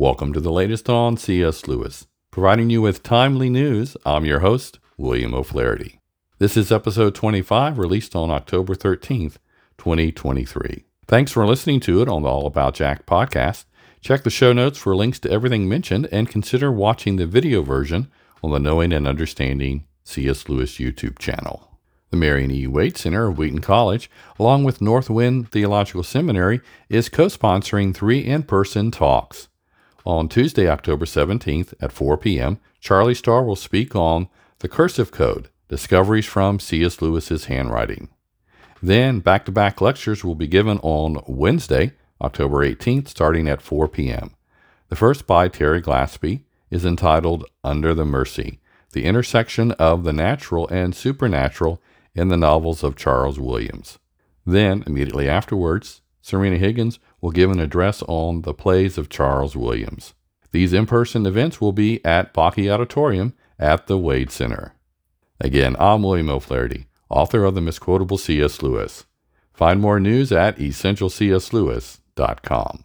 Welcome to the latest on C.S. Lewis. Providing you with timely news, I'm your host, William O'Flaherty. This is episode 25, released on October 13th, 2023. Thanks for listening to it on the All About Jack podcast. Check the show notes for links to everything mentioned and consider watching the video version on the Knowing and Understanding C.S. Lewis YouTube channel. The Marion E. Wade Center of Wheaton College, along with Northwind Theological Seminary, is co sponsoring three in person talks. On Tuesday, October 17th at 4 p.m., Charlie Starr will speak on The Cursive Code Discoveries from C.S. Lewis's Handwriting. Then, back to back lectures will be given on Wednesday, October 18th, starting at 4 p.m. The first by Terry Glaspey is entitled Under the Mercy The Intersection of the Natural and Supernatural in the novels of Charles Williams. Then, immediately afterwards, Sørina Higgins will give an address on the plays of Charles Williams. These in person events will be at Bakke Auditorium at the Wade Center. Again, I'm William O'Flaherty, author of the misquotable C.S. Lewis. Find more news at essentialcslewis.com.